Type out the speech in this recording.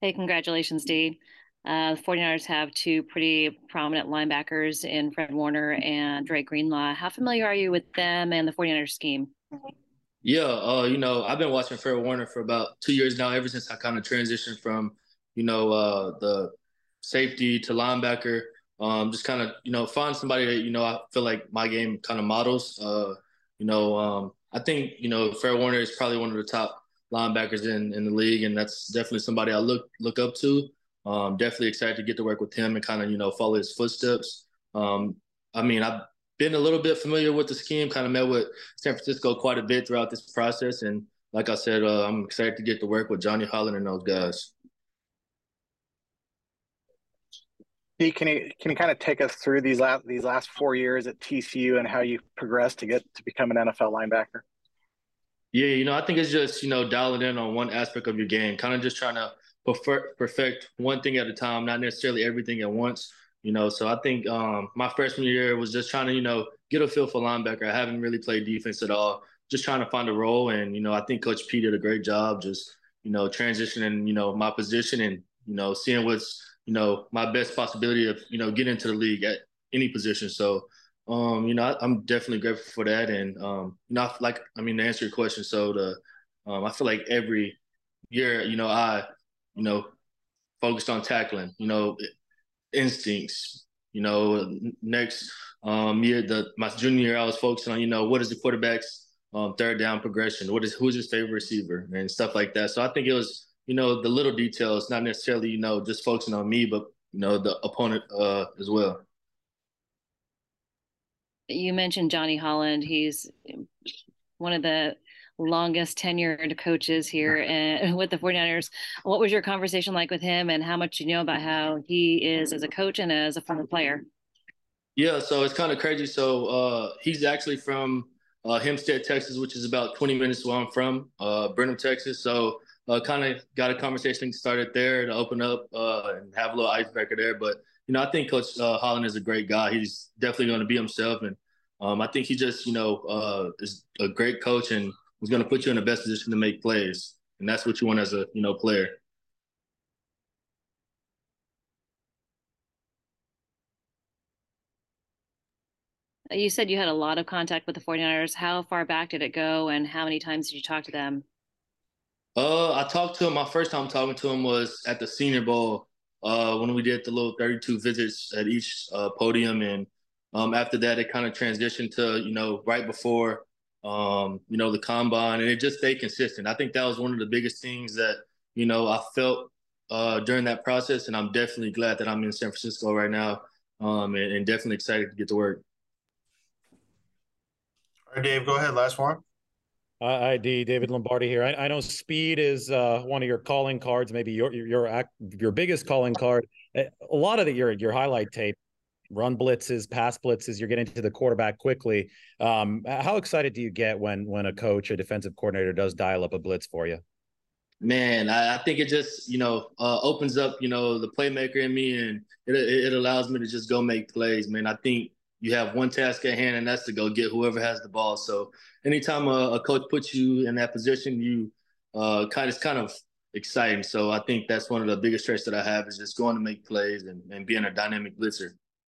Hey, congratulations, D. Uh, the 49ers have two pretty prominent linebackers in Fred Warner and Dre Greenlaw. How familiar are you with them and the 49ers scheme? Yeah, uh, you know, I've been watching Fred Warner for about two years now, ever since I kind of transitioned from, you know, uh, the safety to linebacker. Um, just kind of, you know, find somebody that, you know, I feel like my game kind of models. Uh, you know, um, I think, you know, Fred Warner is probably one of the top linebackers in, in the league, and that's definitely somebody I look look up to. Um, definitely excited to get to work with him and kind of, you know, follow his footsteps. Um, I mean, I've been a little bit familiar with the scheme, kind of met with San Francisco quite a bit throughout this process. And like I said, uh, I'm excited to get to work with Johnny Holland and those guys. Can you can you kind of take us through these last these last four years at TCU and how you progressed to get to become an NFL linebacker? Yeah, you know, I think it's just you know dialing in on one aspect of your game, kind of just trying to perfect one thing at a time, not necessarily everything at once. You know, so I think um, my freshman year was just trying to, you know, get a feel for linebacker. I haven't really played defense at all, just trying to find a role. And, you know, I think Coach P did a great job just, you know, transitioning, you know, my position and, you know, seeing what's, you know, my best possibility of, you know, getting into the league at any position. So, um, you know, I, am definitely grateful for that. And, um, you know, like, I mean, to answer your question, so the, um, I feel like every year, you know, I, you know, focused on tackling, you know, instincts. You know, next um, year, the my junior year, I was focusing on, you know, what is the quarterback's um, third down progression? What is who's his favorite receiver and stuff like that. So I think it was, you know, the little details, not necessarily, you know, just focusing on me, but you know, the opponent uh, as well. You mentioned Johnny Holland. He's one of the longest tenured coaches here and, with the 49ers. What was your conversation like with him and how much you know about how he is as a coach and as a former player? Yeah, so it's kind of crazy. So uh, he's actually from uh, Hempstead, Texas, which is about 20 minutes where I'm from, uh, Brenham, Texas. So uh, kind of got a conversation started there to open up uh, and have a little icebreaker there. But, you know, I think Coach uh, Holland is a great guy. He's definitely going to be himself. And um, I think he just, you know, uh, is a great coach and – who's going to put you in the best position to make plays, and that's what you want as a you know player. You said you had a lot of contact with the 49ers. How far back did it go, and how many times did you talk to them? Uh, I talked to him. My first time talking to him was at the Senior Bowl uh, when we did the little 32 visits at each uh, podium, and um, after that, it kind of transitioned to you know right before um, you know, the combine, and it just stayed consistent. I think that was one of the biggest things that, you know, I felt uh, during that process, and I'm definitely glad that I'm in San Francisco right now, um, and, and definitely excited to get to work. All right, Dave, go ahead. Last one. ID David Lombardi here. I, I know speed is uh, one of your calling cards, maybe your your your, biggest calling card. A lot of the, your your highlight tape run blitzes, pass blitzes. You're getting to the quarterback quickly. Um, how excited do you get when when a coach, a defensive coordinator, does dial up a blitz for you? Man, I, I think it just you know uh, opens up you know the playmaker in me, and it, it allows me to just go make plays. Man, I think you have one task at hand, and that's to go get whoever has the ball. So anytime a, a coach puts you in that position, you uh, kind of kind of exciting. So I think that's one of the biggest traits that I have is just going to make plays and, and being a dynamic blitzer.